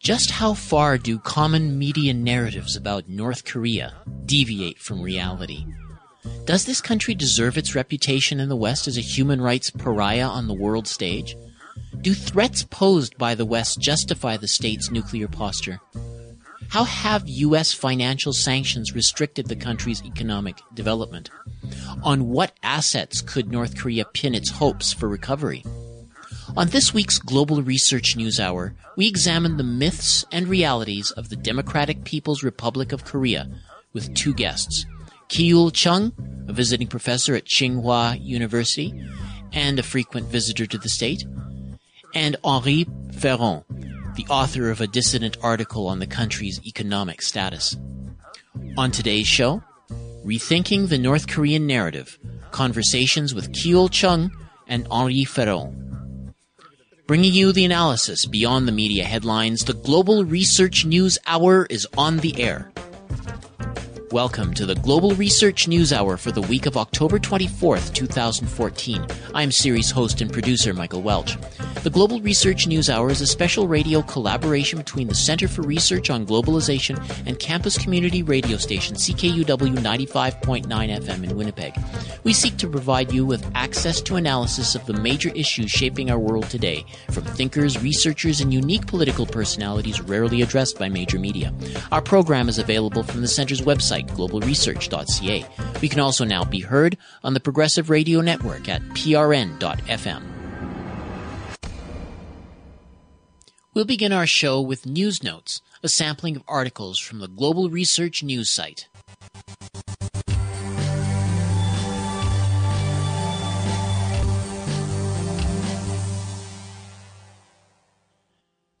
Just how far do common media narratives about North Korea deviate from reality? Does this country deserve its reputation in the West as a human rights pariah on the world stage? Do threats posed by the West justify the state's nuclear posture? How have U.S. financial sanctions restricted the country's economic development? On what assets could North Korea pin its hopes for recovery? On this week's Global Research News Hour, we examine the myths and realities of the Democratic People's Republic of Korea with two guests. Kiyul Chung, a visiting professor at Tsinghua University and a frequent visitor to the state, and Henri Feron, the author of a dissident article on the country's economic status. On today's show, Rethinking the North Korean Narrative Conversations with Kiyul Chung and Henri Feron. Bringing you the analysis beyond the media headlines, the Global Research News Hour is on the air. Welcome to the Global Research News Hour for the week of October 24th, 2014. I'm series host and producer Michael Welch. The Global Research News Hour is a special radio collaboration between the Center for Research on Globalization and campus community radio station CKUW 95.9 FM in Winnipeg. We seek to provide you with access to analysis of the major issues shaping our world today, from thinkers, researchers, and unique political personalities rarely addressed by major media. Our program is available from the Center's website website, globalresearch.ca. We can also now be heard on the Progressive Radio Network at prn.fm. We'll begin our show with news notes, a sampling of articles from the Global Research News site.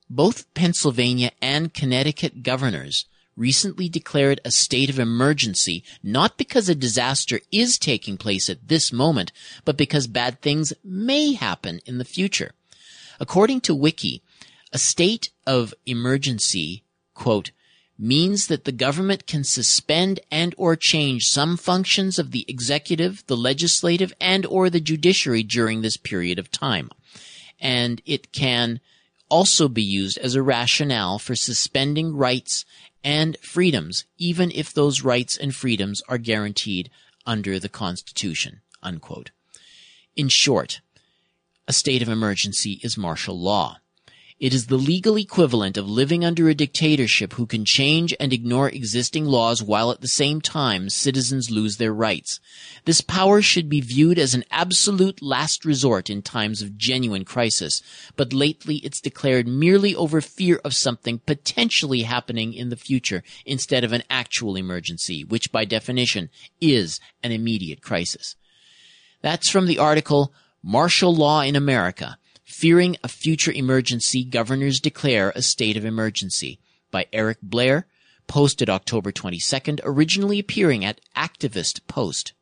Both Pennsylvania and Connecticut governors recently declared a state of emergency, not because a disaster is taking place at this moment, but because bad things may happen in the future. According to Wiki, a state of emergency, quote, means that the government can suspend and or change some functions of the executive, the legislative, and or the judiciary during this period of time. And it can also be used as a rationale for suspending rights and freedoms, even if those rights and freedoms are guaranteed under the Constitution. Unquote. In short, a state of emergency is martial law. It is the legal equivalent of living under a dictatorship who can change and ignore existing laws while at the same time citizens lose their rights. This power should be viewed as an absolute last resort in times of genuine crisis, but lately it's declared merely over fear of something potentially happening in the future instead of an actual emergency, which by definition is an immediate crisis. That's from the article Martial Law in America Fearing a Future Emergency, Governors Declare a State of Emergency by Eric Blair, posted October 22nd, originally appearing at Activist Post.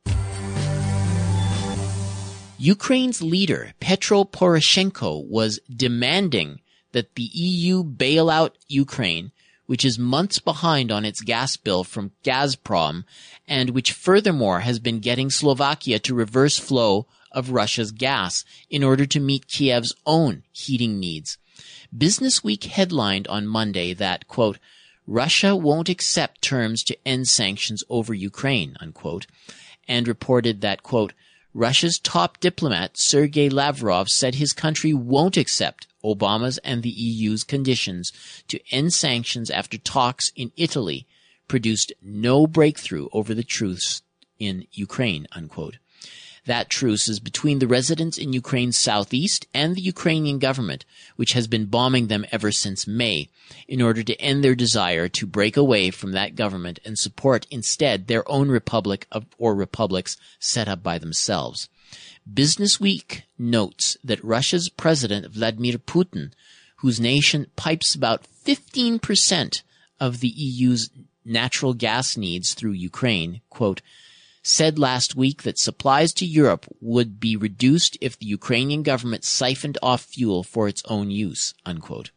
Ukraine's leader, Petro Poroshenko, was demanding that the EU bail out Ukraine, which is months behind on its gas bill from Gazprom, and which furthermore has been getting Slovakia to reverse flow of Russia's gas in order to meet Kiev's own heating needs. Business Week headlined on Monday that, quote, Russia won't accept terms to end sanctions over Ukraine, unquote, and reported that, quote, Russia's top diplomat, Sergei Lavrov, said his country won't accept Obama's and the EU's conditions to end sanctions after talks in Italy produced no breakthrough over the truce in Ukraine, unquote. That truce is between the residents in Ukraine's southeast and the Ukrainian government, which has been bombing them ever since May, in order to end their desire to break away from that government and support instead their own republic of, or republics set up by themselves. Business Week notes that Russia's President Vladimir Putin, whose nation pipes about 15% of the EU's natural gas needs through Ukraine, quote, said last week that supplies to Europe would be reduced if the Ukrainian government siphoned off fuel for its own use. Unquote.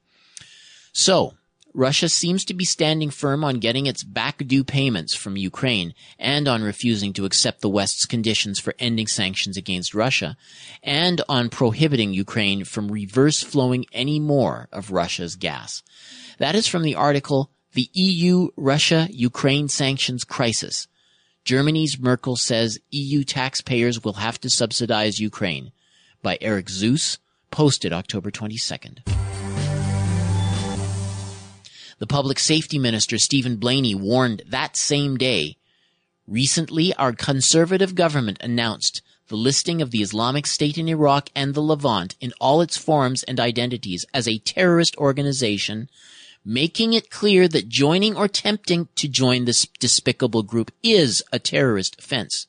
So, Russia seems to be standing firm on getting its back due payments from Ukraine and on refusing to accept the West's conditions for ending sanctions against Russia and on prohibiting Ukraine from reverse flowing any more of Russia's gas. That is from the article The EU Russia Ukraine Sanctions Crisis. Germany's Merkel says EU taxpayers will have to subsidize Ukraine by Eric Zuesse, posted October 22nd. The public safety minister, Steven Blaney, warned that same day. Recently, our conservative government announced the listing of the Islamic State in Iraq and the Levant in all its forms and identities as a terrorist organization, making it clear that joining or attempting to join this despicable group is a terrorist offense.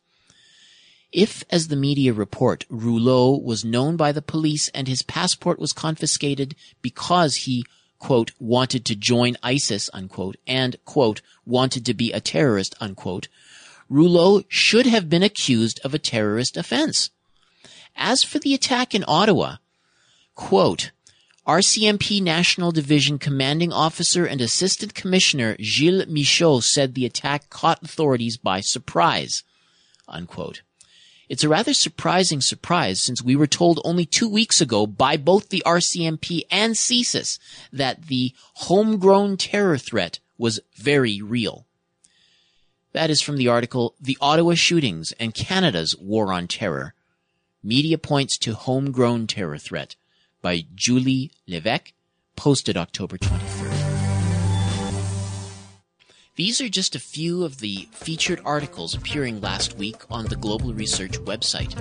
If, as the media report, Rouleau was known by the police and his passport was confiscated because he quote, wanted to join ISIS, unquote, and, quote, wanted to be a terrorist, unquote, Rouleau should have been accused of a terrorist offense. As for the attack in Ottawa, quote, RCMP National Division Commanding Officer and Assistant Commissioner Gilles Michaud said the attack caught authorities by surprise. Unquote. It's a rather surprising surprise since we were told only two weeks ago by both the RCMP and CSIS that the homegrown terror threat was very real. That is from the article The Ottawa Shootings and Canada's War on Terror. Media points to homegrown terror threat by Julie Levesque, posted October 23rd. These are just a few of the featured articles appearing last week on the Global Research website.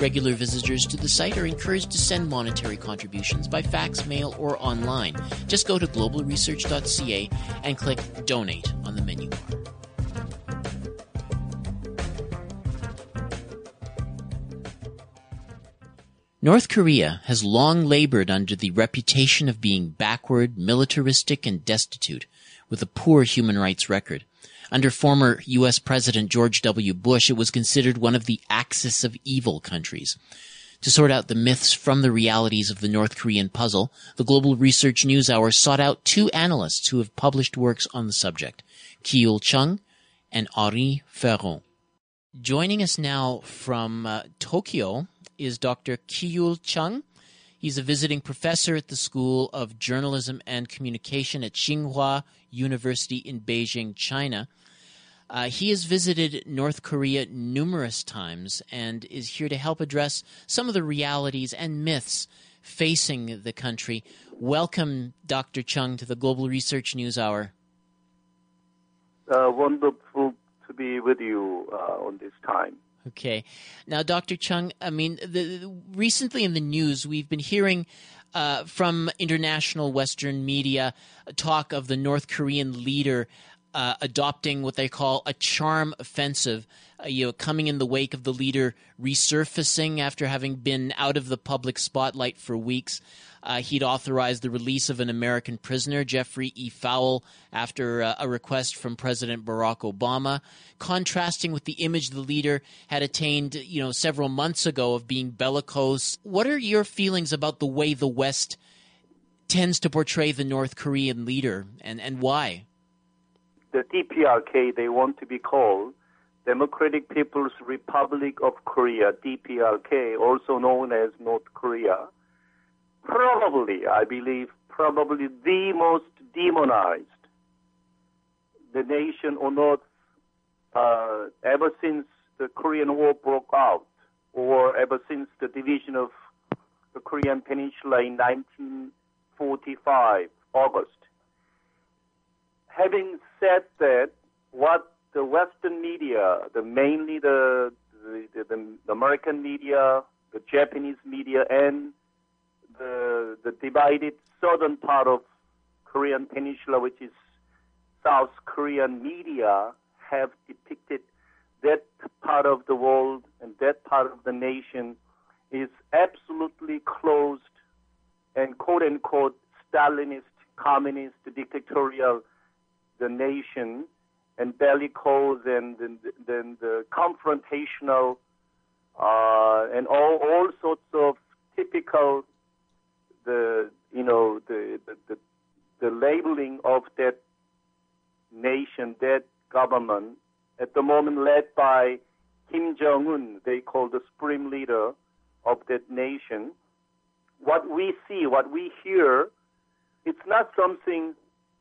Regular visitors to the site are encouraged to send monetary contributions by fax, mail, or online. Just go to globalresearch.ca and click Donate on the menu bar. North Korea has long labored under the reputation of being backward, militaristic, and destitute with a poor human rights record. Under former U.S. President George W. Bush, it was considered one of the axis of evil countries. To sort out the myths from the realities of the North Korean puzzle, the Global Research News Hour sought out two analysts who have published works on the subject, Kiyul Chung and Henri Feron. Joining us now from uh, Tokyo is Dr. Kiyul Chung. He's a visiting professor at the School of Journalism and Communication at Tsinghua University in Beijing, China. Uh, he has visited North Korea numerous times and is here to help address some of the realities and myths facing the country. Welcome, Dr. Chung, to the Global Research News Hour. Uh, wonderful be with you uh, on this time. Okay. Now, Dr. Chung, I mean, the, the, recently in the news, we've been hearing uh, from international Western media talk of the North Korean leader uh, adopting what they call a charm offensive, uh, you know, coming in the wake of the leader resurfacing after having been out of the public spotlight for weeks. Uh, he'd authorized the release of an American prisoner, Jeffrey E. Fowle, after uh, a request from President Barack Obama, contrasting with the image the leader had attained, you know, several months ago of being bellicose. What are your feelings about the way the West tends to portray the North Korean leader, and, and why? The DPRK, they want to be called Democratic People's Republic of Korea, DPRK, also known as North Korea probably, I believe, probably the most demonized the nation on earth uh, ever since the Korean War broke out, or ever since the division of the Korean Peninsula in 1945, August. Having said that, what the Western media, the mainly the the, the, the American media, the Japanese media, and the, the divided southern part of Korean Peninsula, which is South Korean media, have depicted that part of the world and that part of the nation is absolutely closed and quote unquote Stalinist, communist, dictatorial the nation and bellicose and then the, confrontational uh, and all all sorts of typical the you know the the, the, the labeling of that nation, that government, at the moment led by Kim Jong Un, they call the supreme leader of that nation. What we see, what we hear, it's not something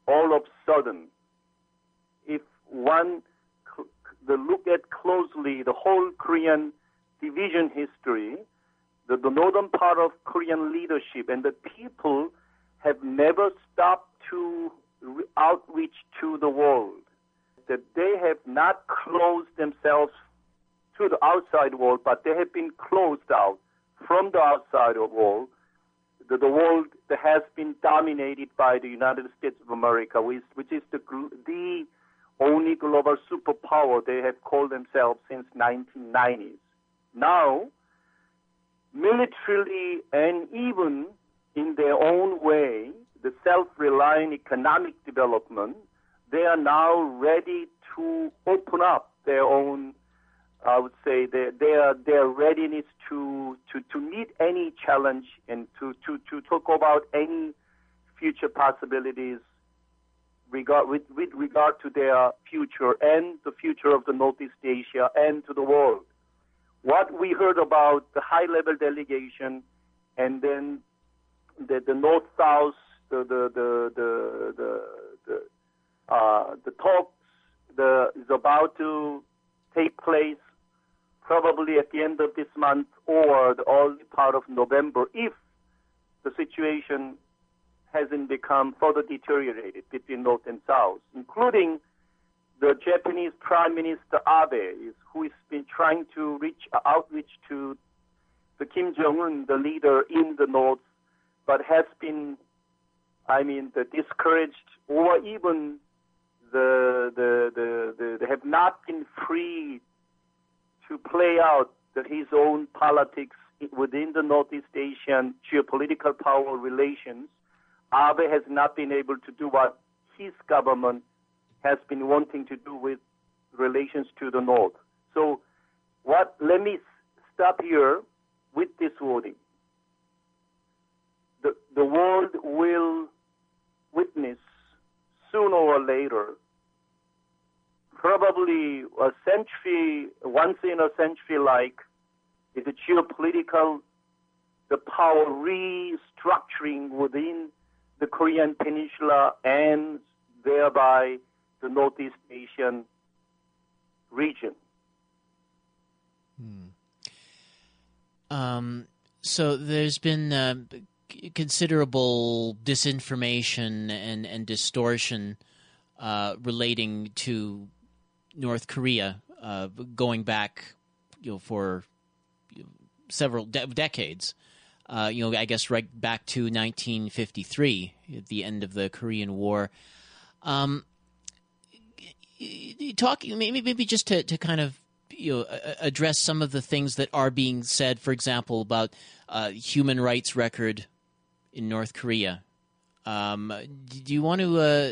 all of a sudden. One the look at closely the whole Korean division history, the, the northern part of Korean leadership and the people have never stopped to re- outreach to the world. That they have not closed themselves to the outside world, but they have been closed out from the outside world. The, the world that has been dominated by the United States of America, which, which is the, the only global superpower they have called themselves since 1990s. Now, militarily and even in their own way, the self-reliant economic development, they are now ready to open up their own, I would say, their, their, their readiness to, to, to meet any challenge and to, to, to talk about any future possibilities regard, with, with regard to their future and the future of the Northeast Asia and to the world. What we heard about the high level delegation and then the, the North South, the, the, the, the, the, the, uh, the talks the, is about to take place probably at the end of this month or the early part of November if the situation hasn't become further deteriorated between North and South, including the Japanese Prime Minister Abe, who has been trying to reach uh, outreach to the Kim Jong Un, the leader in the North, but has been, I mean, the discouraged or even the, the, the, the, they have not been free to play out his own politics within the Northeast Asian geopolitical power relations Abe has not been able to do what his government has been wanting to do with relations to the North. So, what? Let me stop here with this wording. The, the world will witness sooner or later, probably a century, once in a century like, a geopolitical, the power restructuring within the Korean Peninsula and thereby the Northeast Asian region. Hmm. Um, so there's been uh, considerable disinformation and, and distortion uh, relating to North Korea uh, going back you know, for several de- decades uh, you know, I guess right back to 1953, at the end of the Korean War. Um, talking maybe maybe just to, to kind of you know address some of the things that are being said, for example, about uh, human rights record in North Korea. Um, do you want to uh,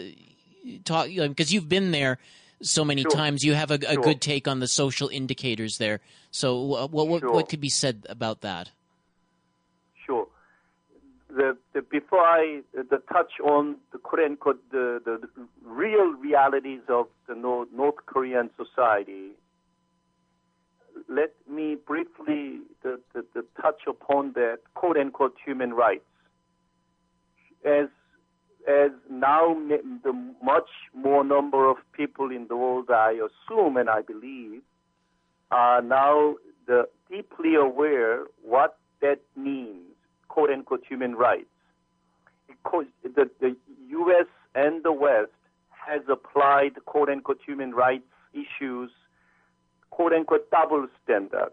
talk because you've been there so many sure. times? You have a, a sure. good take on the social indicators there. So, what what, sure. what could be said about that? The, the, before I the touch on the Korean the, the, the real realities of the North, North Korean society, let me briefly the, the, the touch upon that quote unquote human rights. As as now the much more number of people in the world, I assume and I believe, are now the deeply aware what that means quote unquote human rights. The, the U.S. and the West has applied quote unquote human rights issues, quote unquote double standard.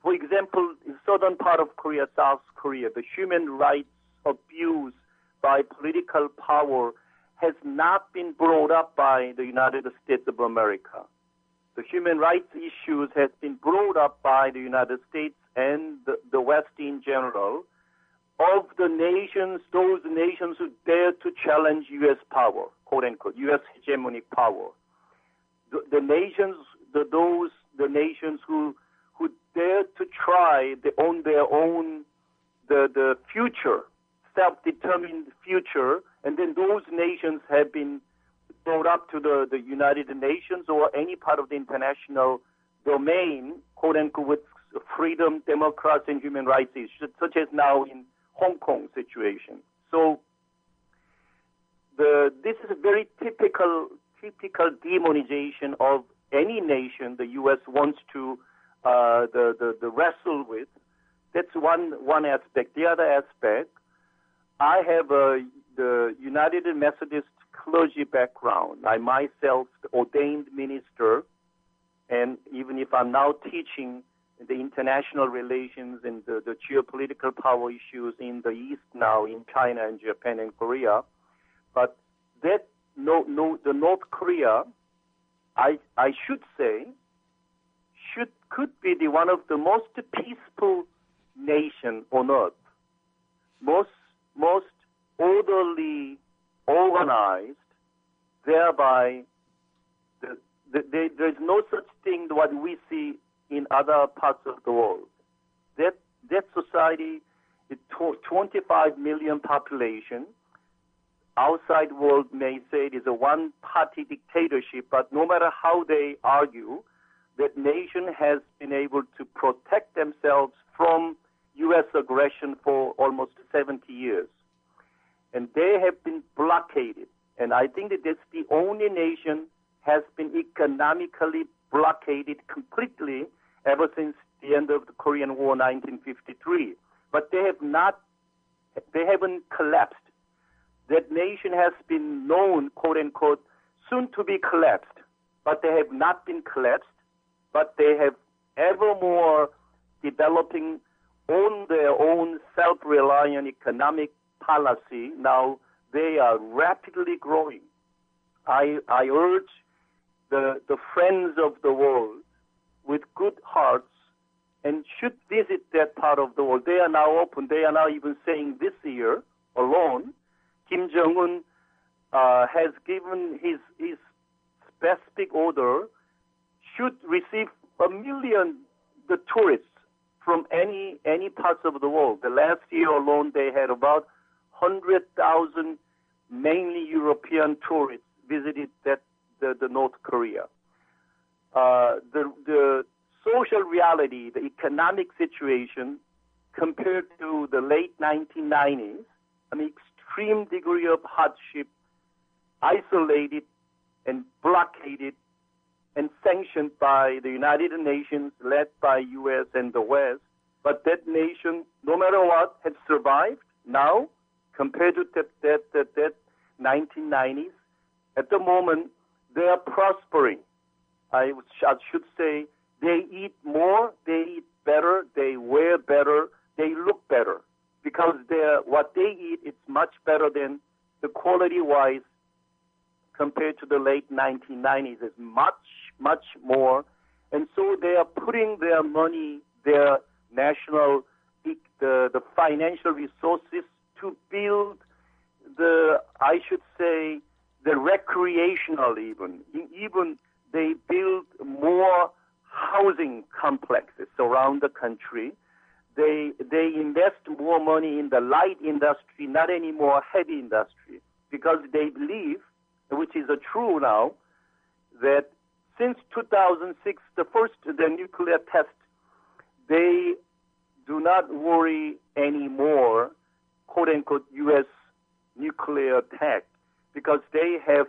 For example, in southern part of Korea, South Korea, the human rights abuse by political power has not been brought up by the United States of America. The human rights issues has been brought up by the United States and the, West in general of the nations, those nations who dare to challenge U.S. power, quote unquote, U.S. hegemonic power. The, the nations, the, those, the nations who, who dare to try the, on their own the, the future, self-determined future and then those nations have been brought up to the, the United Nations or any part of the international domain, quote unquote, with freedom, democracy, and human rights issues, such as now in Hong Kong situation. So the, this is a very typical typical demonization of any nation the U.S. wants to uh, the, the, the wrestle with. That's one one aspect. The other aspect, I have a the United Methodist clergy background. I myself ordained minister, and even if I'm now teaching the international relations and the, the geopolitical power issues in the East now in China and Japan and Korea, but that no no the North Korea, I I should say, should could be the one of the most peaceful nation on earth, most most orderly, organized, thereby the, the, the, there's no such thing what we see in other parts of the world. That that society, is 25 million population, outside world may say it is a one-party dictatorship, but no matter how they argue, that nation has been able to protect themselves from U.S. aggression for almost 70 years. And they have been blockaded. And I think that that's the only nation has been economically blockaded completely ever since the end of the Korean War 1953. But they have not, they haven't collapsed. That nation has been known, quote unquote, soon to be collapsed. But they have not been collapsed, but they have ever more developing on their own self-reliant economic policy. Now they are rapidly growing. I, I urge the, the friends of the world with good hearts and should visit that part of the world. They are now open. They are now even saying this year alone, Kim Jong Un uh, has given his his specific order should receive a million the tourists from any any parts of the world. The last year alone, they had about hundred thousand, mainly European tourists visited that the, the North Korea. Uh, the, the social reality, the economic situation compared to the late 1990s, an extreme degree of hardship, isolated and blockaded and sanctioned by the United Nations, led by U.S. and the West. But that nation, no matter what, has survived now compared to that, that, that, that 1990s. At the moment, they are prospering. I, I should say they eat more, they eat better, they wear better, they look better because what they eat is much better than the quality wise compared to the late 1990s is much much more, and so they are putting their money, their national the the financial resources to build the I should say the recreational even even they build more housing complexes around the country. They they invest more money in the light industry, not anymore heavy industry, because they believe, which is true now, that since 2006, the first the nuclear test, they do not worry anymore, quote unquote, U.S. nuclear attack, because they have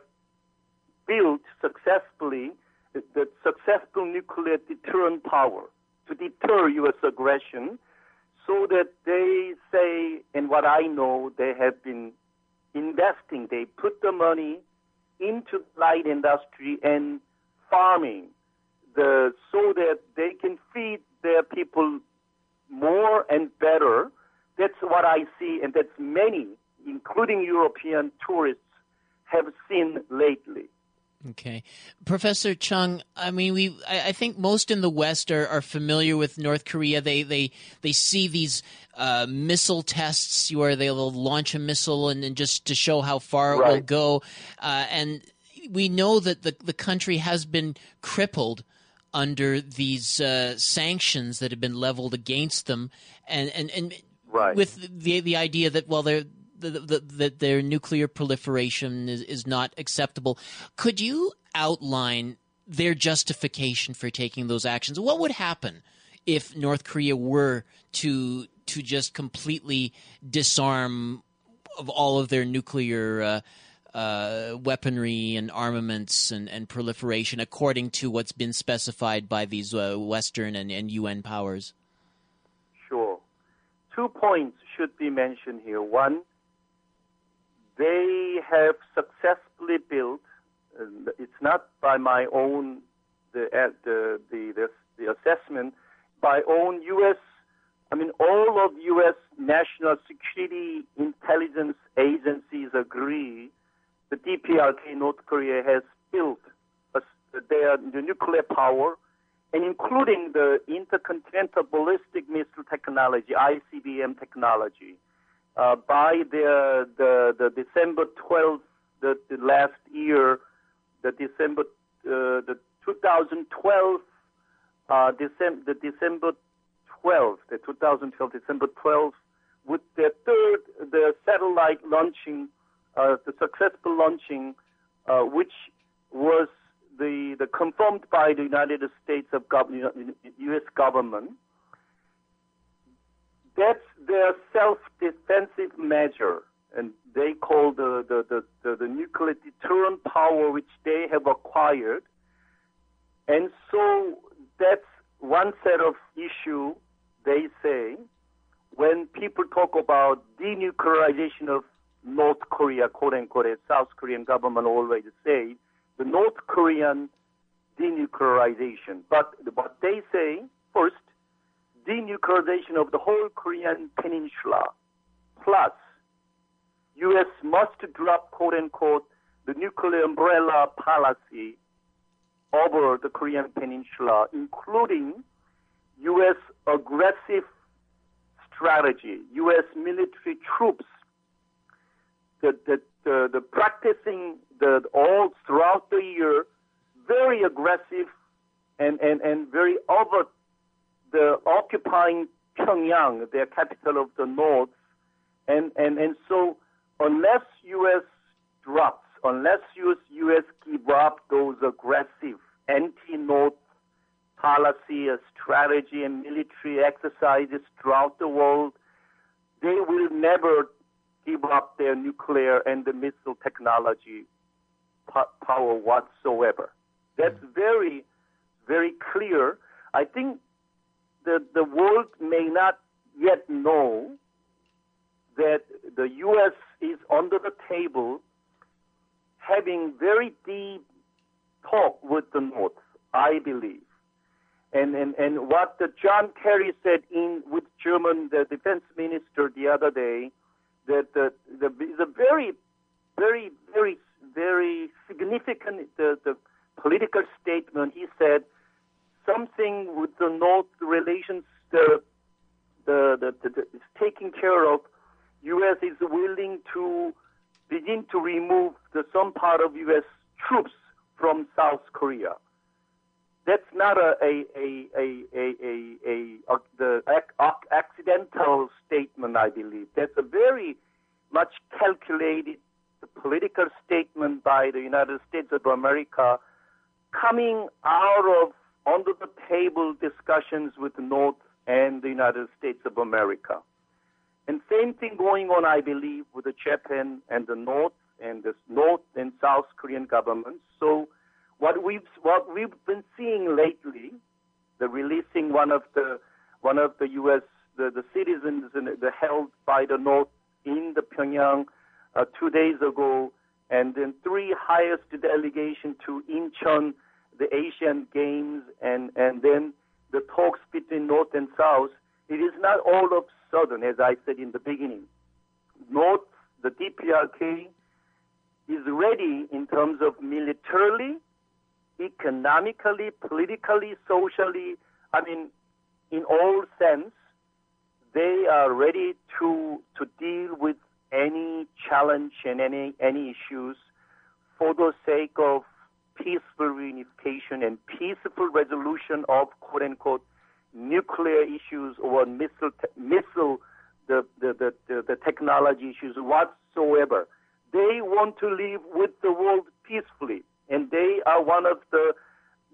built successfully the, the successful nuclear deterrent power to deter U.S. aggression, so that they say, and what I know, they have been investing. They put the money into light industry and farming, the so that they can feed their people more and better. That's what I see, and that's many, including European tourists, have seen lately. Okay. Professor Chung, I mean, we, I, I, think most in the West are, are familiar with North Korea. They, they, they see these uh, missile tests where they'll launch a missile and, and just to show how far right. it will go. Uh, and we know that the, the country has been crippled under these uh, sanctions that have been leveled against them. And, and, and right. with the, the idea that, well, they're, that their nuclear proliferation is, is not acceptable. Could you outline their justification for taking those actions? What would happen if North Korea were to to just completely disarm of all of their nuclear uh, uh, weaponry and armaments and, and, proliferation according to what's been specified by these uh, Western and, and, UN powers? Two points should be mentioned here. One, they have successfully built, it's not by my own the, uh, the, the, the, the assessment, by own U.S. I mean, all of U.S. national security intelligence agencies agree the DPRK North Korea has built a, their the nuclear power, including the intercontinental ballistic missile technology, ICBM technology, uh, by the, the the December 12th, the, the last year, the December uh, the 2012 uh, December the December 12th, the 2012 December 12th, with the third the satellite launching uh, the successful launching, uh, which was the, the confirmed by the United States of U.S. government. That's their self-defensive measure, and they call the, the, the, the, the nuclear deterrent power which they have acquired. And so that's one set of issue they say when people talk about denuclearization of North Korea, quote unquote, as South Korean government always say, the North Korean denuclearization. But what they say, first, denuclearization of the whole Korean peninsula, plus U.S. must drop, quote unquote, the nuclear umbrella policy over the Korean peninsula, including U.S. aggressive strategy, U.S. military troops the, the, the, the practicing the all throughout the year, very aggressive and, and, and very over the occupying Pyongyang, their capital of the north. And, and, and so unless U.S. drops, unless US, U.S. give up those aggressive anti-North policy, strategy, and military exercises throughout the world, they will never give up their nuclear and the missile technology power whatsoever. That's mm-hmm. very, very clear. I think the, the world may not yet know that the U.S. is under the table having very deep talk with the North, I believe. And, and, and what the John Kerry said in with German, the defense minister the other day, that the, the a very, very, very, very significant the, the political statement. He said something with the North relations the the, the, the, the is taken care of. U.S. is willing to begin to remove the some part of U.S. troops from South Korea. That's not a a a a a, a, a, a the accidental statement. I believe that's a very much calculated political statement by the United States of America coming out of under the table discussions with the North and the United States of America. And same thing going on, I believe, with the Japan and the North and the North and South Korean governments. So what we've what we've been seeing lately, the releasing one of the one of the U.S. the, the citizens in, the held by the North in the Pyongyang uh, two days ago, and then three highest delegation to Incheon, the Asian Games, and and then the talks between North and South. It is not all of sudden, as I said in the beginning. North, the DPRK, is ready in terms of militarily, economically, politically, socially. I mean, in all sense, they are ready to to deal with any challenge and any any issues for the sake of peaceful reunification and peaceful resolution of quote unquote nuclear issues or missile missile the, the, the, the, the technology issues whatsoever. They want to live with the world peacefully, and they are one of the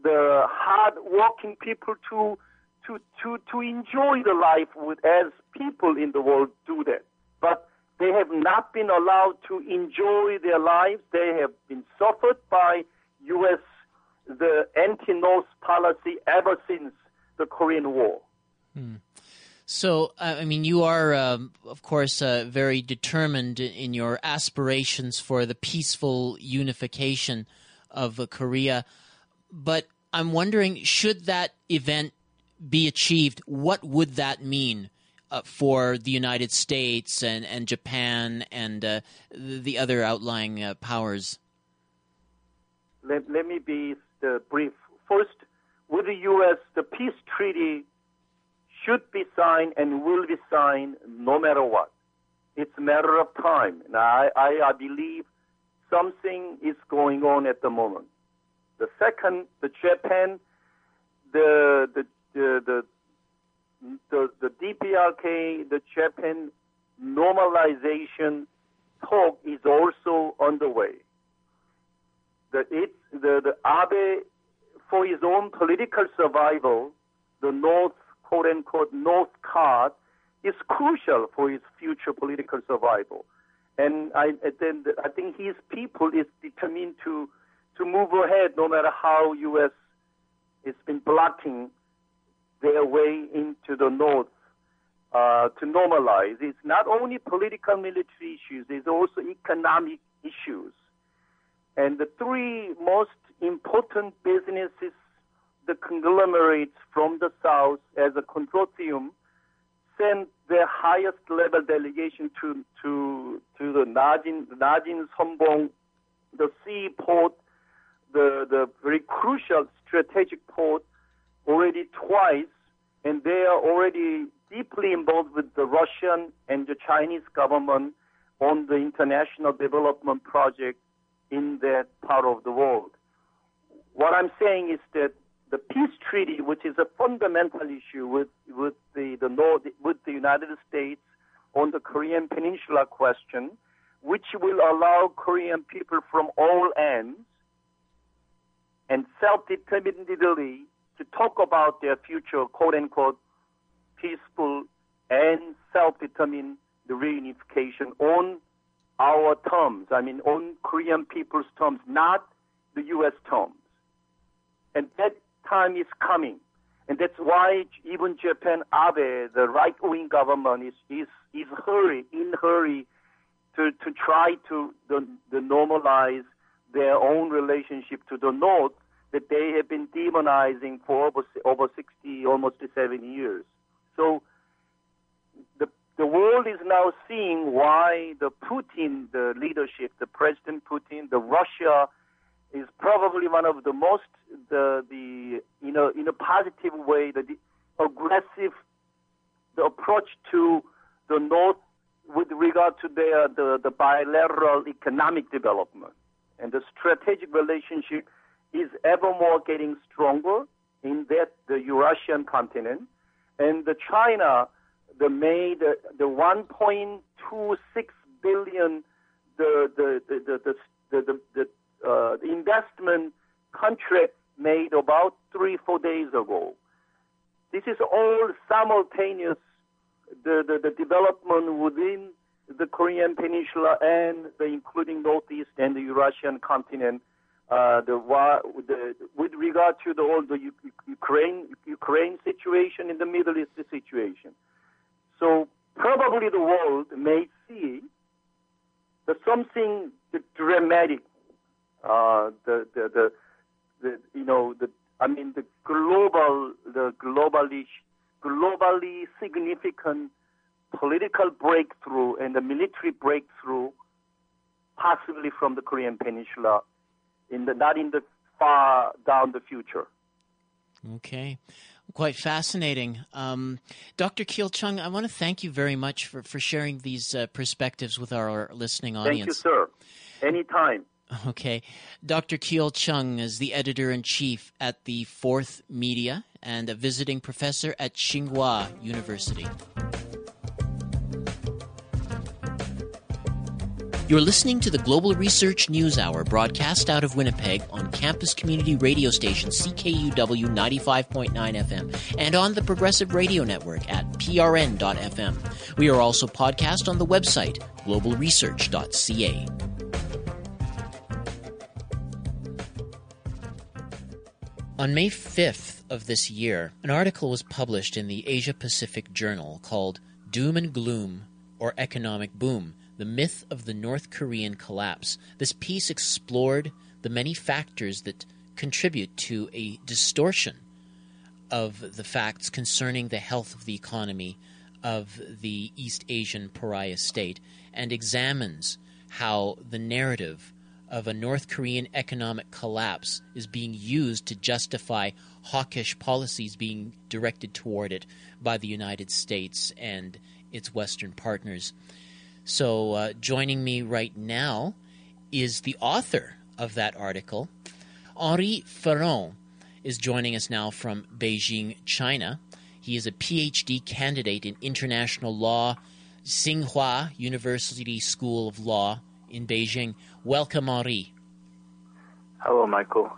the hard working people to to to to enjoy the life with as people in the world do that. But they have not been allowed to enjoy their lives. They have been suffered by U.S. the anti-North policy ever since the Korean War. Hmm. So, I mean, you are, um, of course, uh, very determined in your aspirations for the peaceful unification of Korea. But I'm wondering, should that event be achieved, what would that mean uh, for the United States and, and Japan and uh, the other outlying uh, powers? Let, let me be uh, brief. First, with the U.S., the peace treaty should be signed and will be signed no matter what. It's a matter of time. And I, I, I believe something is going on at the moment. The second, the Japan, the the the the the, the DPRK, the Japan normalization talk is also underway. The it the the Abe for his own political survival, the North quote unquote North card is crucial for his future political survival. And I, then I think his people is determined to to move ahead no matter how U.S. has been blocking their way into the North uh, to normalize. It's not only political military issues, there's also economic issues. And the three most important businesses, the conglomerates from the South as a consortium, sent their highest level delegation to, to, to the Najin, Najin Songbong, the seaport, the, the very crucial strategic port already twice, and they are already deeply involved with the Russian and the Chinese government on the international development project in that part of the world. What I'm saying is that the peace treaty, which is a fundamental issue with, with the, the North, with the United States on the Korean Peninsula question, which will allow Korean people from all ends and self-determinedly to talk about their future, quote unquote, peaceful and self-determined reunification on our terms. I mean, on Korean people's terms, not the U.S. terms. And that time is coming. And that's why even Japan, Abe, the right-wing government, is, is, is hurry, in hurry to, to try to the, the normalize their own relationship to the North that they have been demonizing for over, over 60, almost 70 years. So the, the world is now seeing why the Putin, the leadership, the President Putin, the Russia is probably one of the most, the, the you know, in a positive way, the, the aggressive, the approach to the North with regard to their, the, the bilateral economic development. And the strategic relationship is ever more getting stronger in that the Eurasian continent. And the China the made the, the 1.26 billion the the the the the, the, the, uh, the investment contract made about three four days ago. This is all simultaneous the, the, the development within the Korean Peninsula and the, including Northeast and the Eurasian continent uh, the, the, with regard to the whole the Ukraine Ukraine situation in the Middle East situation. So probably the world may see the something dramatic, uh, the, the, the the you know the I mean the global the globally globally significant political breakthrough and the military breakthrough, possibly from the Korean Peninsula in the not in the far down the future. Okay. Quite fascinating. Um, Dr. Kiyul Chung, I want to thank you very much for, for sharing these uh, perspectives with our listening audience. Thank you, sir. Anytime. Okay. Dr. Kiyul Chung is the editor in chief at the Fourth Media and a visiting professor at Tsinghua University. You're listening to the Global Research News Hour broadcast out of Winnipeg on campus community radio station CKUW 95.9 FM and on the Progressive Radio Network at prn.fm. We are also podcast on the website globalresearch.ca. On May 5th of this year, an article was published in the Asia Pacific Journal called Doom and Gloom or Economic Boom The Myth of the North Korean Collapse. This piece explored the many factors that contribute to a distortion of the facts concerning the health of the economy of the East Asian pariah state and examines how the narrative of a North Korean economic collapse is being used to justify hawkish policies being directed toward it by the United States and its Western partners. So, uh, joining me right now is the author of that article. Henri Feron is joining us now from Beijing, China. He is a PhD candidate in international law, Tsinghua University School of Law in Beijing. Welcome, Henri. Hello, Michael.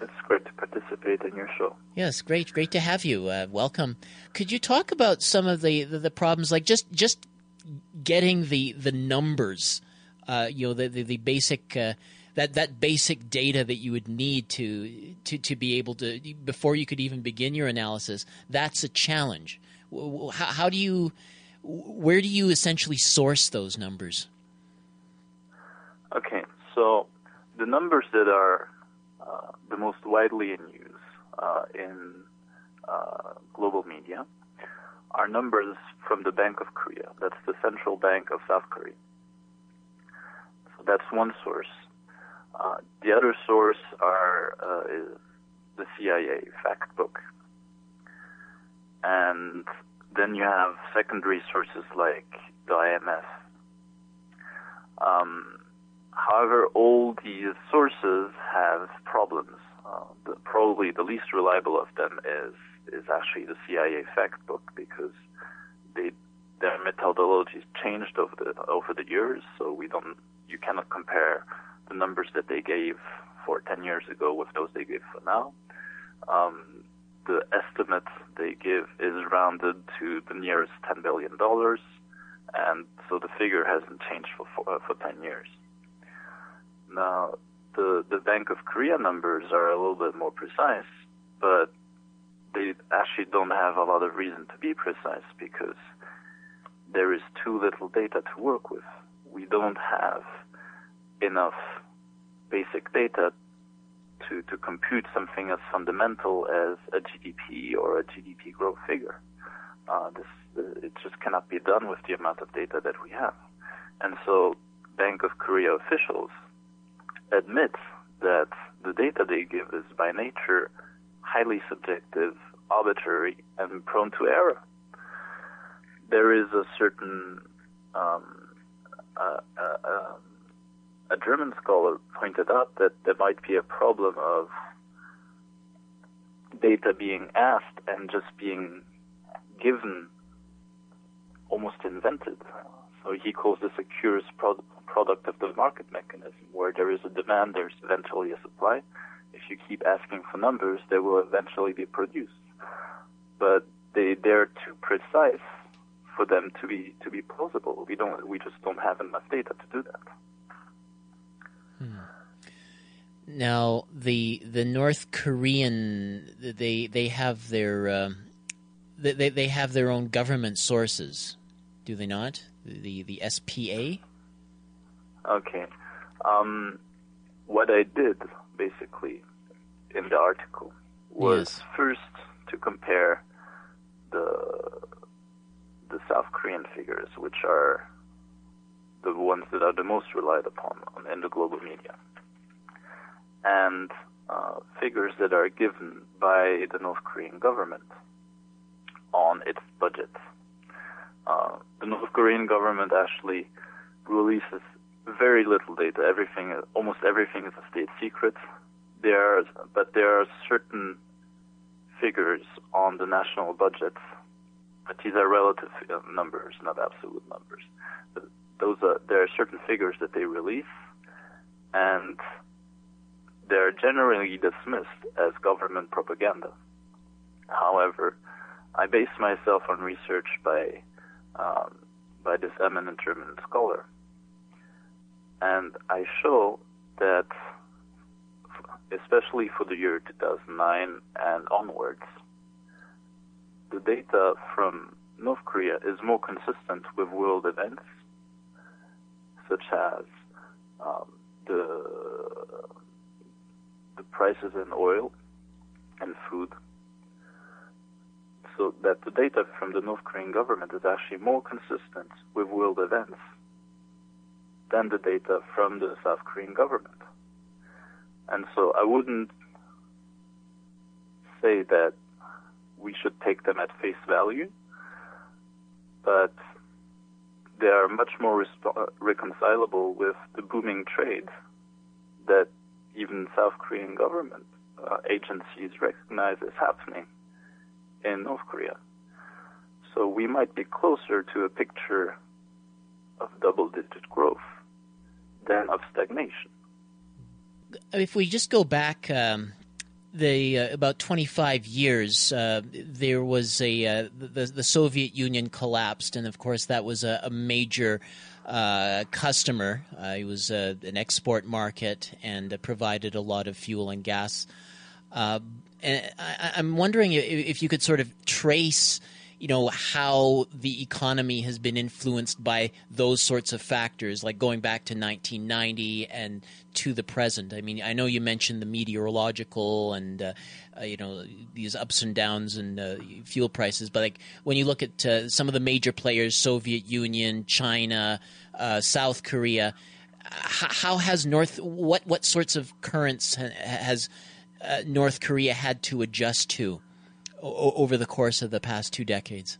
It's great to participate in your show. Yes, great, great to have you. Uh, welcome. Could you talk about some of the, the, the problems, like just just getting the the numbers, uh, you know, the the, the basic. Uh, that, that basic data that you would need to, to, to be able to before you could even begin your analysis that's a challenge how, how do you where do you essentially source those numbers Okay, so the numbers that are uh, the most widely in use uh, in uh, global media are numbers from the Bank of Korea. That's the central bank of South Korea. So that's one source. Uh, the other source are uh, the CIA fact book, and then you have secondary sources like the IMF. Um, However, all these sources have problems. Uh, the, probably the least reliable of them is is actually the CIA fact book because they their methodologies changed over the over the years, so we don't you cannot compare the numbers that they gave for 10 years ago with those they give for now. Um, the estimate they give is rounded to the nearest 10 billion dollars, and so the figure hasn't changed for for, for 10 years. Now, the the Bank of Korea numbers are a little bit more precise, but they actually don't have a lot of reason to be precise because there is too little data to work with. We don't have enough basic data to, to compute something as fundamental as a GDP or a GDP growth figure. Uh, this, it just cannot be done with the amount of data that we have. And so Bank of Korea officials admits that the data they give is by nature highly subjective, arbitrary, and prone to error. There is a certain um, uh, uh, a German scholar pointed out that there might be a problem of data being asked and just being given almost invented. So he calls this a curious product product of the market mechanism, where there is a demand, there's eventually a supply. If you keep asking for numbers, they will eventually be produced. But they they're too precise for them to be to be plausible. We don't we just don't have enough data to do that. Hmm. Now the the North Korean they they have their uh, they they have their own government sources, do they not? The the SPA. Okay. Um, what I did basically in the article was Yes. first to compare the the South Korean figures, which are the ones that are the most relied upon in the global media, and uh, figures that are given by the North Korean government on its budget. Uh, the North Korean government actually releases very little data. Everything, almost everything, is a state secret. There, are, but there are certain figures on the national budget, but these are relative uh, numbers, not absolute numbers. those are there are certain figures that they release, and they're generally dismissed as government propaganda. However, I base myself on research by um, by this eminent German scholar, and I show that, especially for the year 2009 and onwards, the data from North Korea is more consistent with world events, such as um, the the prices in oil and food, so that the data from the North Korean government is actually more consistent with world events than the data from the South Korean government. And so I wouldn't say that we should take them at face value, but they are much more resp- reconcilable with the booming trade that even South Korean government uh, agencies recognize is happening in North Korea. So we might be closer to a picture of double digit growth than of stagnation. If we just go back um, the uh, about 25 years, uh, there was a uh, the, the Soviet Union collapsed, and of course that was a, a major uh, customer. Uh, it was uh, an export market and provided a lot of fuel and gas. and I, am wondering if, if you could sort of trace you know how the economy has been influenced by those sorts of factors like going back to 1990 and to the present. I mean i know you mentioned the meteorological and uh, uh, you know these ups and downs and uh, fuel prices but like when you look at uh, some of the major players soviet union china uh, south korea how has north what what sorts of currents has uh, north korea had to adjust to o- over the course of the past two decades?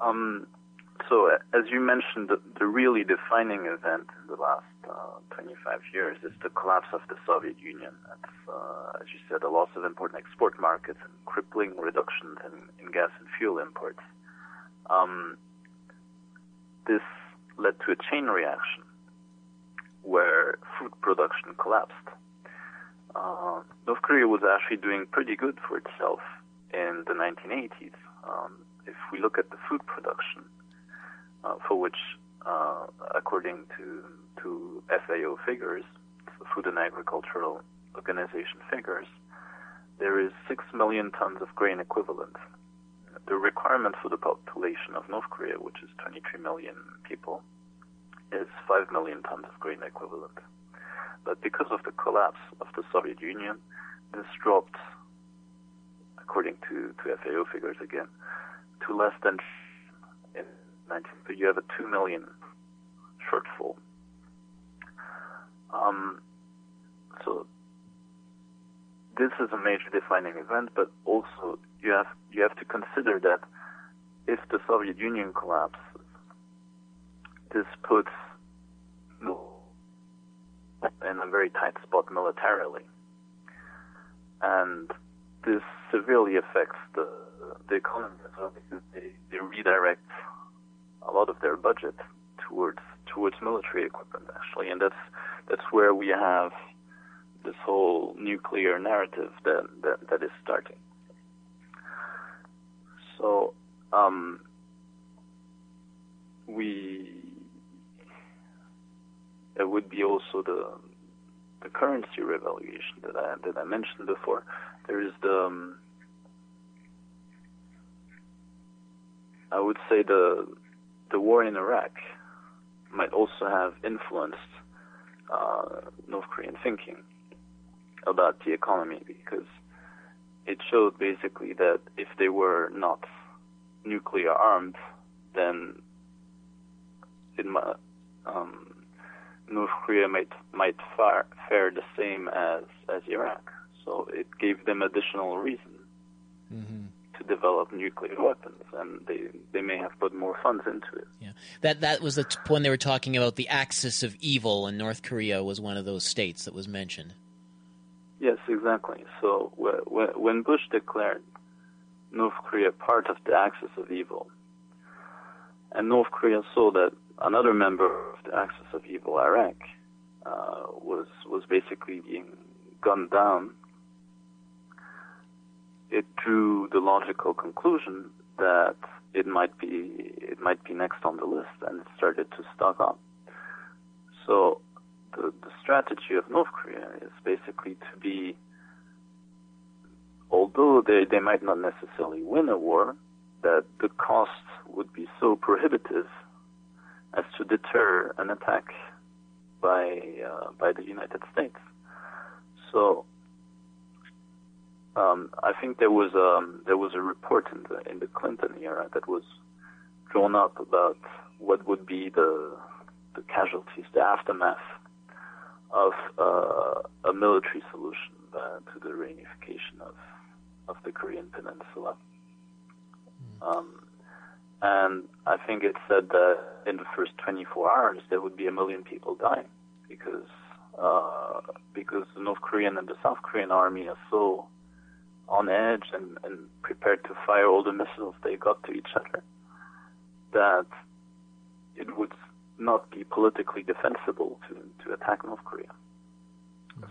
Um, so, as you mentioned, the, the, really defining event in the last uh, 25 years is the collapse of the Soviet Union. Uh, as you said, a loss of important export markets and crippling reductions in, in gas and fuel imports. Um, this led to a chain reaction where food production collapsed uh, North Korea was actually doing pretty good for itself in the 1980s. Um, if we look at the food production, uh, for which, uh, according to to FAO figures, Food and Agricultural Organization figures, there is six million tons of grain equivalent. The requirement for the population of North Korea, which is 23 million people, is 5 million tons of grain equivalent. But because of the collapse of the Soviet Union, this dropped, according to, to FAO figures again, to less than in 19. So you have a 2 million shortfall. Um, so this is a major defining event, but also you have you have to consider that if the Soviet Union collapses, this puts in a very tight spot militarily. And this severely affects the, the economy as well because they, they redirect a lot of their budget towards towards military equipment actually and that's that's where we have this whole nuclear narrative that that, that is starting. So um, we there would be also the the currency revaluation that I that I mentioned before. There is the um, I would say the the war in Iraq might also have influenced uh, North Korean thinking about the economy because it showed basically that if they were not nuclear armed, then it might, um, North Korea might might fare, fare the same as as Iraq. So it gave them additional reason mm-hmm. to develop nuclear weapons, and they they may have put more funds into it. Yeah, that that was the t- when they were talking about the axis of evil, and North Korea was one of those states that was mentioned. Yes, exactly. So when Bush declared North Korea part of the axis of evil, And North Korea saw that another member of the Axis of Evil, Iraq, uh, was was basically being gunned down. It drew the logical conclusion that it might be it might be next on the list, and it started to stock up. So the, the strategy of North Korea is basically to be, although they, they might not necessarily win a war, that the cost would be so prohibitive as to deter an attack by uh, by the United States. So um, I think there was a um, there was a report in the in the Clinton era that was drawn up about what would be the the casualties, the aftermath of uh, a military solution uh, to the reunification of of the Korean Peninsula. Mm. Um, and I think it said that in the first 24 hours there would be a million people dying because uh, because the North Korean and the South Korean army are so on edge and, and prepared to fire all the missiles they got to each other that it would not be politically defensible to, to attack North Korea.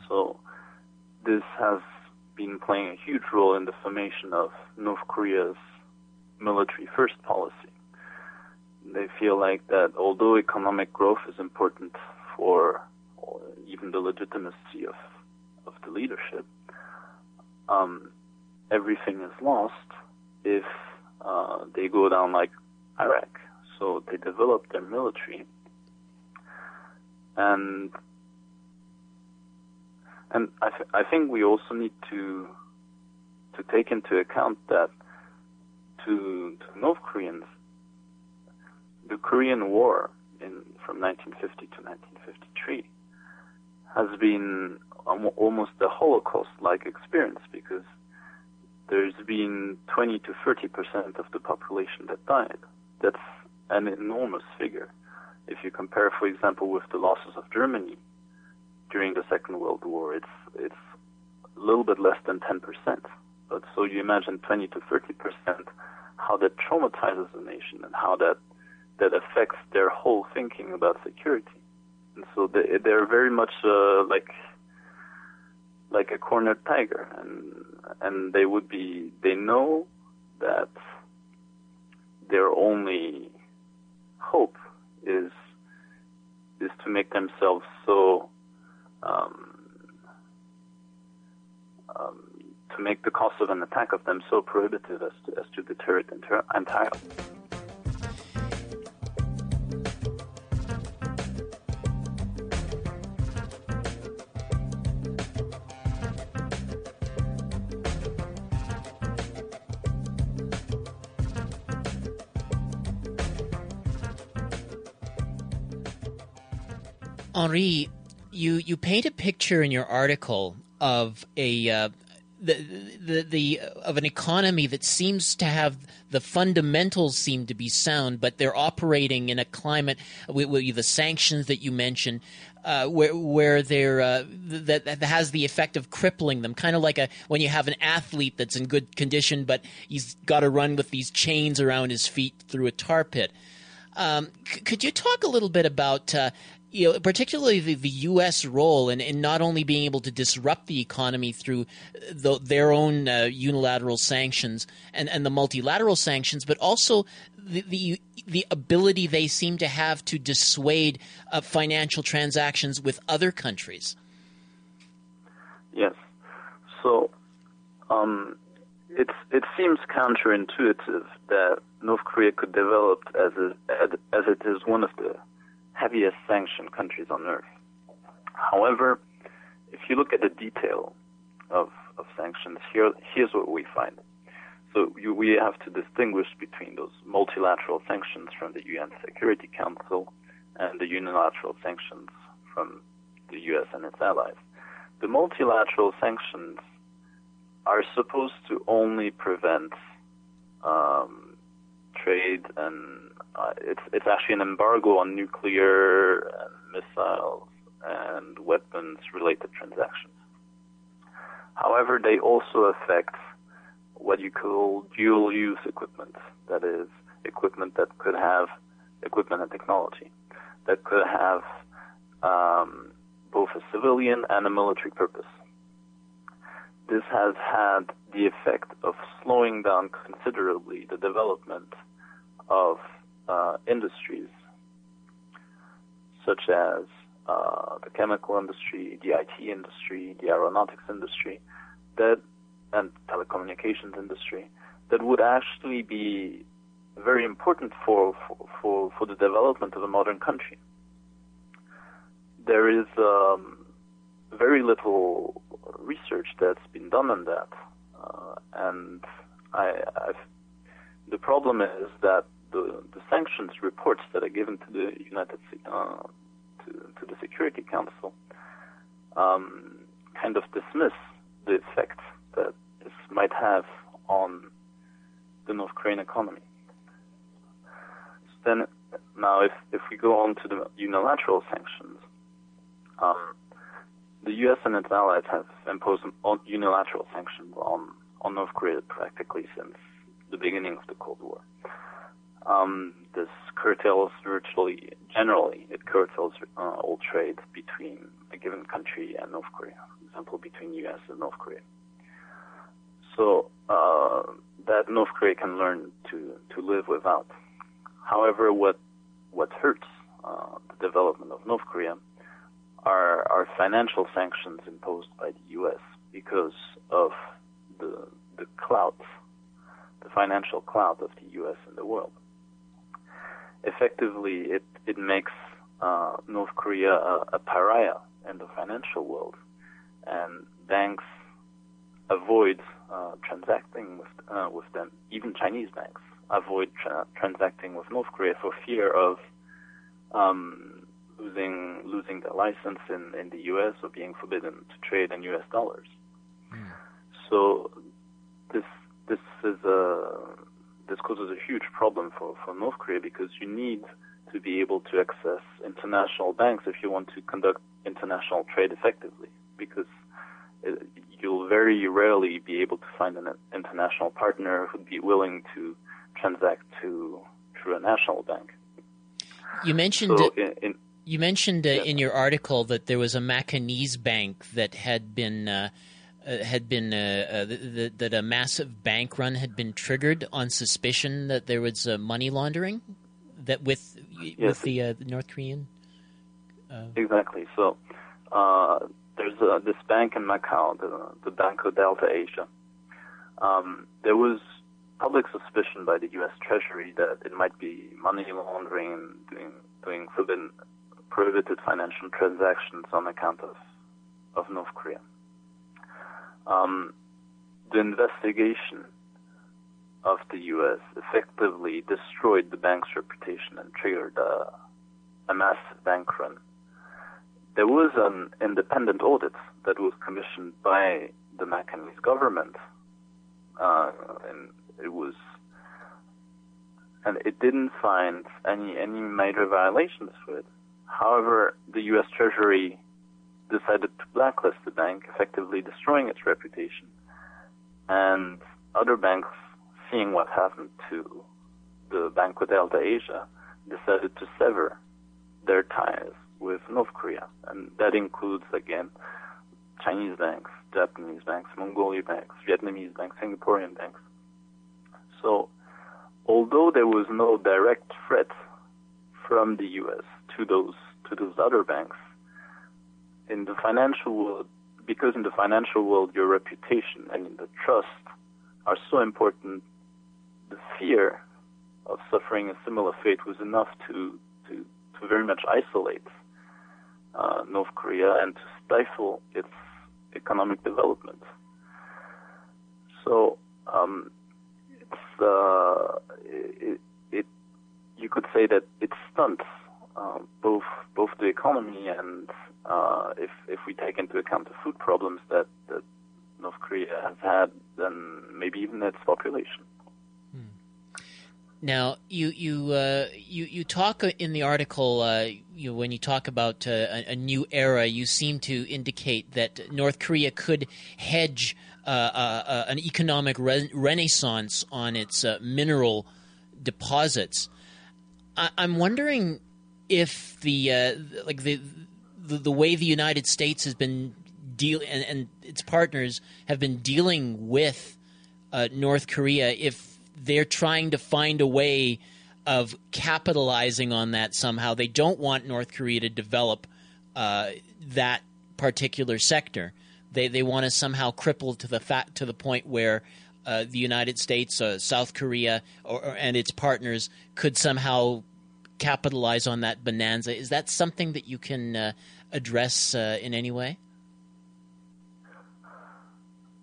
So this has been playing a huge role in the formation of North Korea's military first policy. They feel like that although economic growth is important for even the legitimacy of, of the leadership, um, everything is lost if uh, they go down like Iraq. So they develop their military and and I, th- I think we also need to to take into account that to, to North Koreans, the Korean War in from 1950 to 1953 has been almost a Holocaust-like experience because there's been 20 to 30 percent of the population that died. That's an enormous figure. If you compare, for example, with the losses of Germany during the Second World War, it's it's a little bit less than 10 percent. But so you imagine 20 to 30 percent, how that traumatizes a nation and how that that affects their whole thinking about security. And so they, they're very much uh, like like a cornered tiger, and and they would be they know that their only hope is is to make themselves so um, to make the cost of an attack of them so prohibitive as to, as to deter it entirely. Henri, you you paint a picture in your article of a uh, the, the the of an economy that seems to have the fundamentals seem to be sound, but they're operating in a climate with, with the sanctions that you mentioned, uh, where where they're uh, that, that has the effect of crippling them, kind of like a when you have an athlete that's in good condition, but he's got to run with these chains around his feet through a tar pit. Um, c- could you talk a little bit about uh, you know, particularly the, the U.S. role in, in not only being able to disrupt the economy through the, their own uh, unilateral sanctions and, and the multilateral sanctions, but also the, the, the ability they seem to have to dissuade uh, financial transactions with other countries. Yes. So um, it's, it seems counterintuitive that North Korea could develop as, as it is one of the heaviest sanctioned countries on earth. However, if you look at the detail of, of sanctions, here, here's what we find. So you, we have to distinguish between those multilateral sanctions from the UN Security Council and the unilateral sanctions from the US and its allies. The multilateral sanctions are supposed to only prevent um, trade and uh, it's it's actually an embargo on nuclear and missiles and weapons related transactions. However, they also affect what you call dual use equipment. That is, equipment that could have equipment and technology that could have um, both a civilian and a military purpose. This has had the effect of slowing down considerably the development of uh, industries such as uh, the chemical industry, the IT industry, the aeronautics industry, that and telecommunications industry that would actually be very important for, for, for the development of a modern country. There is um, very little research that's been done on that, uh, and I, the problem is that the, the sanctions reports that are given to the United uh, to, to the Security Council um, kind of dismiss the effects that this might have on the North Korean economy. So then, now if, if we go on to the unilateral sanctions, um, the U.S. and its allies have imposed unilateral sanctions on, on North Korea practically since the beginning of the Cold War. Um, this curtails virtually, generally, it curtails uh, all trade between a given country and North Korea, for example, between U.S. and North Korea. So uh, that North Korea can learn to, to live without. However, what what hurts uh, the development of North Korea are, are financial sanctions imposed by the U.S. because of the the clout, the financial clout of the U.S. in the world. Effectively, it it makes uh, North Korea a, a pariah in the financial world, and banks avoid uh, transacting with uh, with them. Even Chinese banks avoid tra- transacting with North Korea for fear of um, losing losing their license in, in the U.S. or being forbidden to trade in U.S. dollars. Mm. So this this is a this causes a huge problem for, for North Korea because you need to be able to access international banks if you want to conduct international trade effectively because it, you'll very rarely be able to find an international partner who'd be willing to transact to through a national bank. You mentioned so in, in, you mentioned uh, in your article that there was a Macanese bank that had been uh, uh, had been uh, uh, th- th- that a massive bank run had been triggered on suspicion that there was uh, money laundering that with yes. with the, the North Korean. exactly. So there's uh, this bank in Macau, the, the Banco Delta Asia. Um, there was public suspicion by the U.S. Treasury that it might be money laundering and doing, doing forbidden, prohibited financial transactions on account of, of North Korea. Um, the investigation of the U.S. effectively destroyed the bank's reputation and triggered a, a massive bank run there was an independent audit that was commissioned by the Macanese government, uh, and it was, and it didn't find any any major violations with it. However, the U.S. Treasury decided to blacklist the bank, effectively destroying its reputation, and other banks, seeing what happened to the Banco Delta Asia, decided to sever their ties with North Korea, and that includes again Chinese banks, Japanese banks, Mongolian banks, Vietnamese banks, Singaporean banks. So, although there was no direct threat from the U.S. to those to those other banks, in the financial world, because in the financial world your reputation and the trust are so important, the fear of suffering a similar fate was enough to to, to very much isolate uh, North Korea and to stifle its economic development. So um, it's uh, it, it, you could say that it stunts uh, both both the economy and uh, if if we take into account the food problems that, that North Korea has had, then maybe even its population. Now, you you uh, you you talk in the article uh, you, when you talk about uh, a, a, new era, you seem to indicate that North Korea could hedge uh, uh, an economic re- renaissance on its mineral deposits. I, am wondering if the uh, like the, the, the way the United States has been deal and, and its partners have been dealing with uh, North Korea, if they're trying to find a way of capitalizing on that somehow, they don't want North Korea to develop uh, that particular sector. They they want to somehow cripple to the fact to the point where uh, the United States, uh, South Korea, or, or, and its partners could somehow capitalize on that bonanza. Is that something that you can uh, address uh, in any way?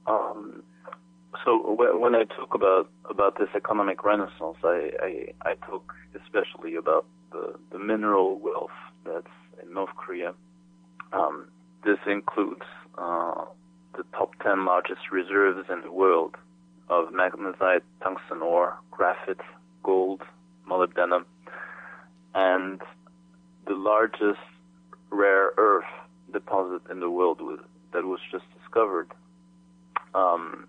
Um, so when I talk about about this economic renaissance, I, I, I talk especially about the, the mineral wealth that's in North Korea. Um, this includes uh, the top 10 largest reserves in the world of magnetite, tungsten ore, graphite, gold, molybdenum, and the largest rare earth deposit in the world that was just discovered. Um,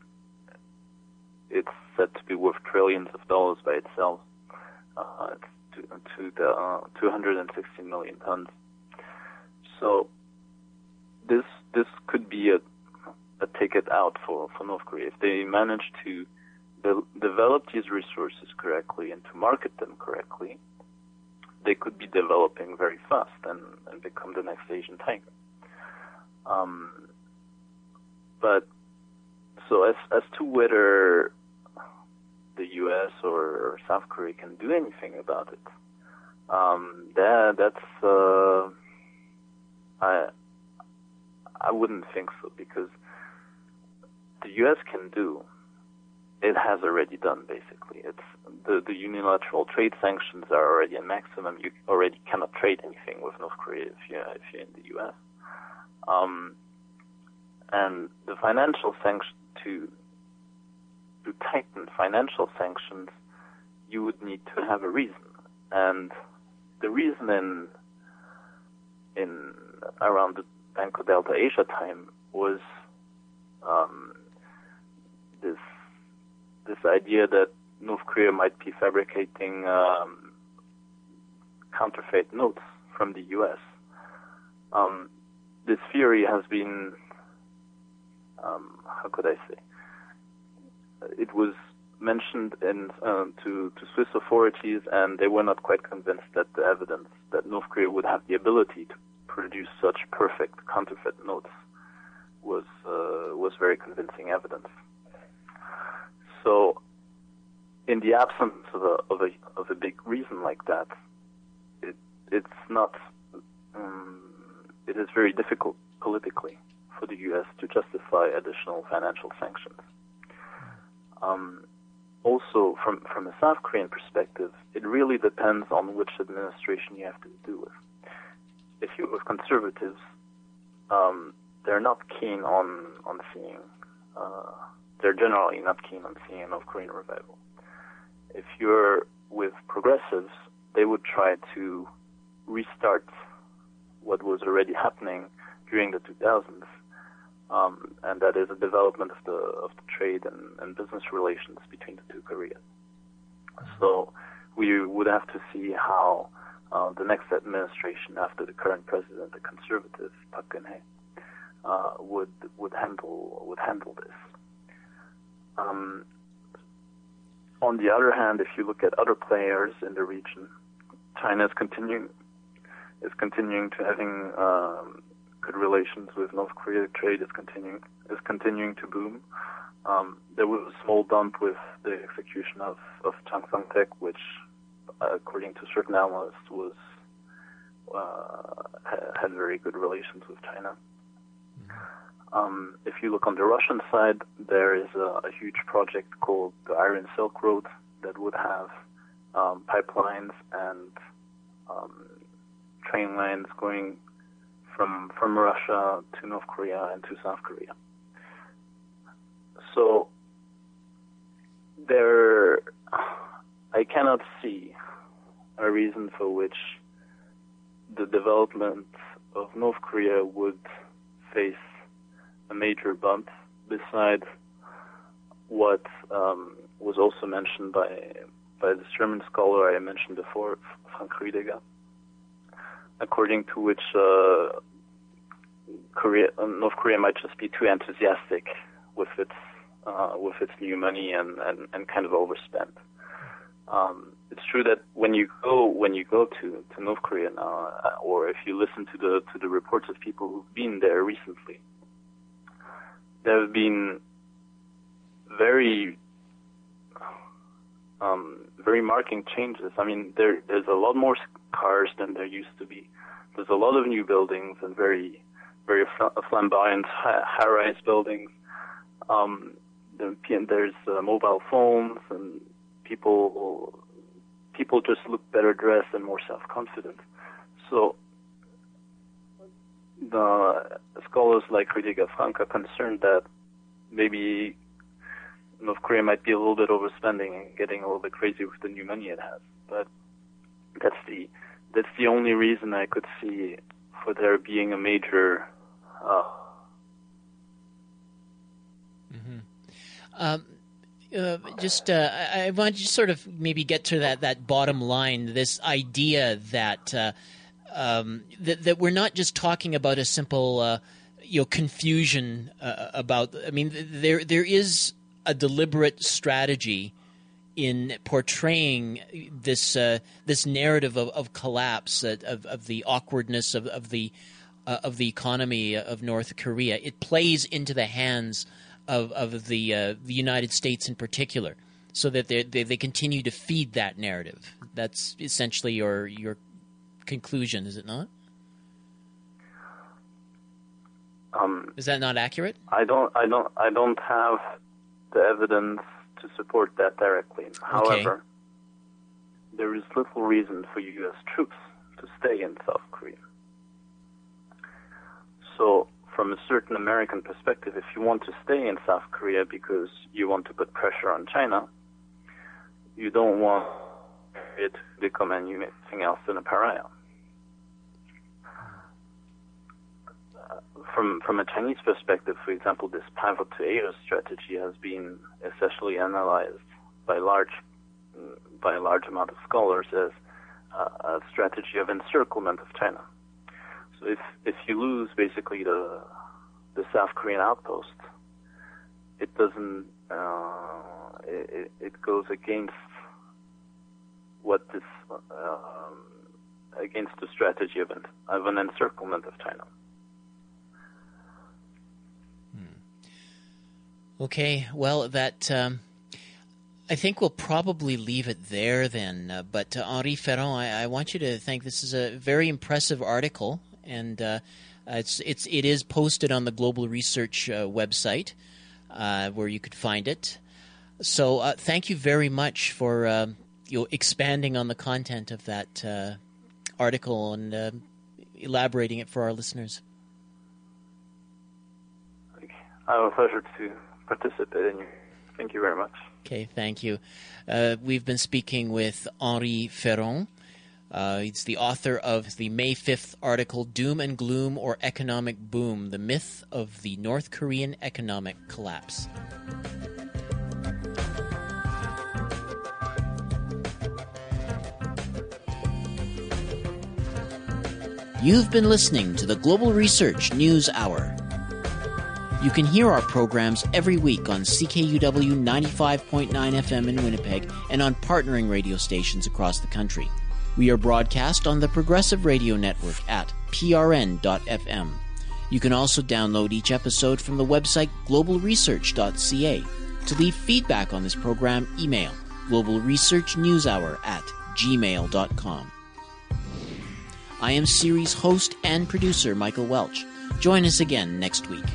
it's said to be worth trillions of dollars by itself. Uh, it's to, to the uh, 260 million tons. So this this could be a a ticket out for, for North Korea if they manage to de- develop these resources correctly and to market them correctly. They could be developing very fast and, and become the next Asian tiger. Um, but so as as to whether the U.S. or South Korea can do anything about it, um, that that's uh, I I wouldn't think so because the U.S. can do, it has already done basically. It's the, the unilateral trade sanctions are already a maximum. You already cannot trade anything with North Korea if you're, if you're in the U.S. Um, and the financial sanctions to to tighten financial sanctions, you would need to have a reason. And the reason in in around the Banco Delta Asia time was um, this this idea that North Korea might be fabricating um, counterfeit notes from the U.S. Um, this theory has been, um, how could I say, it was mentioned in, um, to, to Swiss authorities, and they were not quite convinced that the evidence that North Korea would have the ability to produce such perfect counterfeit notes was uh, was very convincing evidence. So, in the absence of a of a of a big reason like that, it it's not um, it is very difficult politically for the U.S. to justify additional financial sanctions. Um, also, from from a South Korean perspective, it really depends on which administration you have to do with. If you with conservatives, um, they're not keen on on seeing. Uh, they're generally not keen on seeing a North Korean revival. If you're with progressives, they would try to restart what was already happening during the 2000s, um, and that is a development of the of the trade and, and business relations between the two Koreas. So we would have to see how uh, the next administration after the current president, the conservative Park Geun-hye, uh, would would handle would handle this. Um, on the other hand, if you look at other players in the region, China is continuing is continuing to having um, good relations with North Korea. Trade is continuing is continuing to boom. Um, there was a small bump with the execution of of Jang Song-thaek, which, uh, according to certain analysts, was uh, had very good relations with China. Um, if you look on the Russian side, there is a, a, huge project called the Iron Silk Road that would have um, pipelines and um, train lines going from from Russia to North Korea and to South Korea. So there, I cannot see a reason for which the development of North Korea would face a major bump besides what um, was also mentioned by by this German scholar I mentioned before, Frank Rüdiger, according to which uh, Korea, uh, North Korea might just be too enthusiastic with its uh, with its new money and, and, and kind of overspent. Um, it's true that when you go when you go to, to North Korea now, uh, or if you listen to the to the reports of people who've been there recently, there have been very um, very marking changes. I mean, there there's a lot more cars than there used to be. There's a lot of new buildings and very very flamboyant high-rise buildings. Um, there's uh, mobile phones and people people just look better dressed and more self-confident. So the scholars like Rüdiger Frank are concerned that maybe North Korea might be a little bit overspending and getting a little bit crazy with the new money it has. But that's the that's the only reason I could see for there being a major. Uh, mm-hmm. um, uh, just uh, I, I want to sort of maybe get to that that bottom line. This idea that uh, um, that, that we're not just talking about a simple uh, you know confusion uh, about. I mean, there there is a deliberate strategy in portraying this uh, this narrative of, of collapse of, of the awkwardness of, of the uh, of the economy of North Korea. It plays into the hands of of the uh, the United States in particular, so that they, they they continue to feed that narrative. That's essentially your your conclusion, is it not? Um, is that not accurate? I don't I don't I don't have the evidence to support that directly. However, okay. there is little reason for U.S. troops to stay in South Korea. So, from a certain American perspective, if you want to stay in South Korea because you want to put pressure on China, you don't want it to become anything else than a pariah. From from a Chinese perspective, for example, this pivot to Asia strategy has been essentially analyzed by large by a large amount of scholars as a strategy of encirclement of China. So if if you lose basically the the South Korean outpost, it doesn't uh, it, it goes against what this um, against the strategy of an, of an encirclement of China. Okay, well, that um, I think we'll probably leave it there then. Uh, but uh, Henri Feron, I, I, want you to think this is a very impressive article, and uh, it's it's it is posted on the Global Research uh, website uh, where you could find it. So, uh, thank you very much for you know, expanding on the content of that article and elaborating it for our listeners. I have a pleasure to participate in. Thank you very much. Okay, thank you. Uh, we've been speaking with Henri Feron. Uh, he's the author of the May 5th article, Doom and Gloom or Economic Boom The Myth of the North Korean Economic Collapse. You've been listening to the Global Research News Hour. You can hear our programs every week on CKUW 95.9 FM in Winnipeg and on partnering radio stations across the country. We are broadcast on the Progressive Radio Network at prn.fm. You can also download each episode from the website globalresearch.ca. To leave feedback on this program, email globalresearchnewshour at gmail.com. I am series host and producer Michael Welch. Join us again next week.